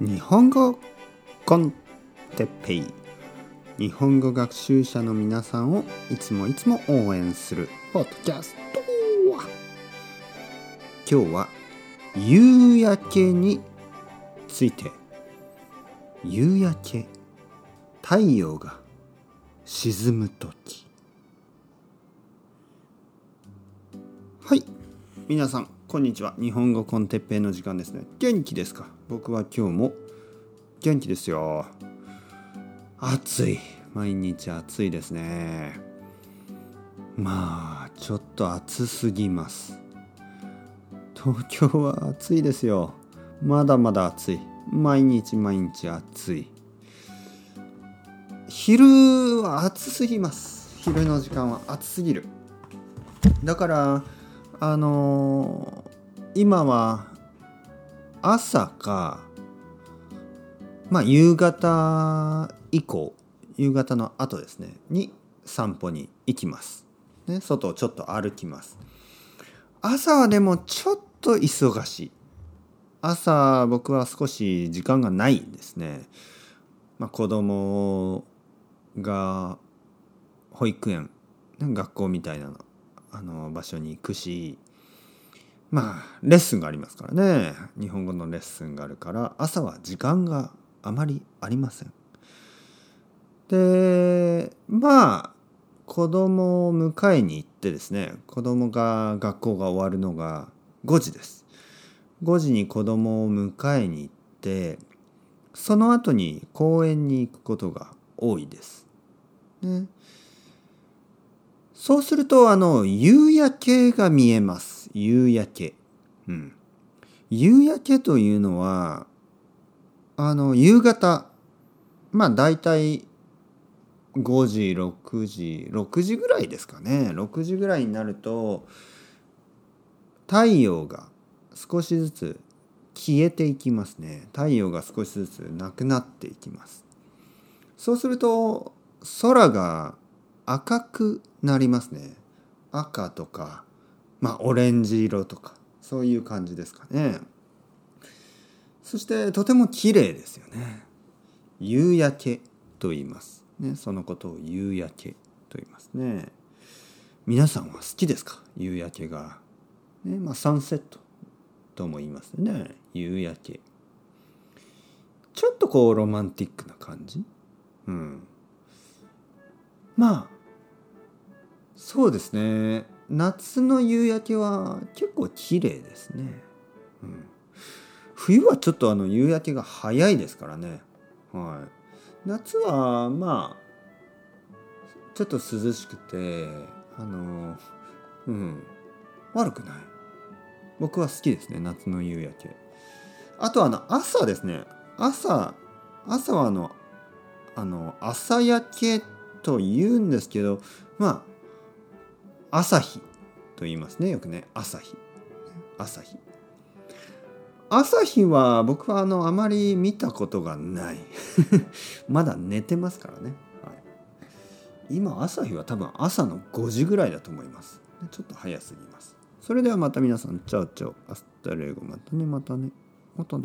日本語コンテッペイ。日本語学習者の皆さんをいつもいつも応援するポッドキャスト。今日は夕焼けについて。夕焼け太陽が沈む時。はい。皆さんこんにちは。日本語コンテッペイの時間ですね。元気ですか？僕は今日も元気ですよ。暑い。毎日暑いですね。まあちょっと暑すぎます。東京は暑いですよ。まだまだ暑い。毎日毎日暑い。昼は暑すぎます。昼の時間は暑すぎる。だからあの、今は朝かまあ夕方以降夕方の後ですねに散歩に行きます、ね、外をちょっと歩きます。朝はでもちょっと忙しい。朝僕は少し時間がないんですね、まあ、子供が保育園学校みたいなのあの場所に行くしまあレッスンがありますからね日本語のレッスンがあるから朝は時間があまりありません。でまあ子供を迎えに行ってですね子供が学校が終わるのが5時です。5時に子供を迎えに行ってその後に公園に行くことが多いです。ね、そうするとあの夕焼けが見えます。夕焼け。うん。夕焼けというのは、あの、夕方、まあ大体5時、6時、6時ぐらいですかね。6時ぐらいになると、太陽が少しずつ消えていきますね。太陽が少しずつなくなっていきます。そうすると、空が赤くなりますね。赤とかまあオレンジ色とかそういう感じですかね。そしてとても綺麗ですよね。夕焼けと言います。ねそのことを夕焼けと言いますね。皆さんは好きですか？夕焼けが、ねまあ、サンセットとも言いますね。夕焼け。ちょっとこうロマンティックな感じ。うん。まあそうですね。夏の夕焼けは結構綺麗ですね、うん、冬はちょっとあの夕焼けが早いですからね、はい、夏はまあちょっと涼しくてあのうん。悪くない。僕は好きですね夏の夕焼け。あとあの朝ですね。朝朝はあのあの朝焼けと言うんですけどまあ朝日と言いますね。よくね。朝日。朝日。朝日は僕はあのあまり見たことがない。まだ寝てますからね、はい、今朝日は多分朝の5時ぐらいだと思います。ちょっと早すぎます。それではまた皆さん ciao ciao。 hasta luego。またねまたね。またね。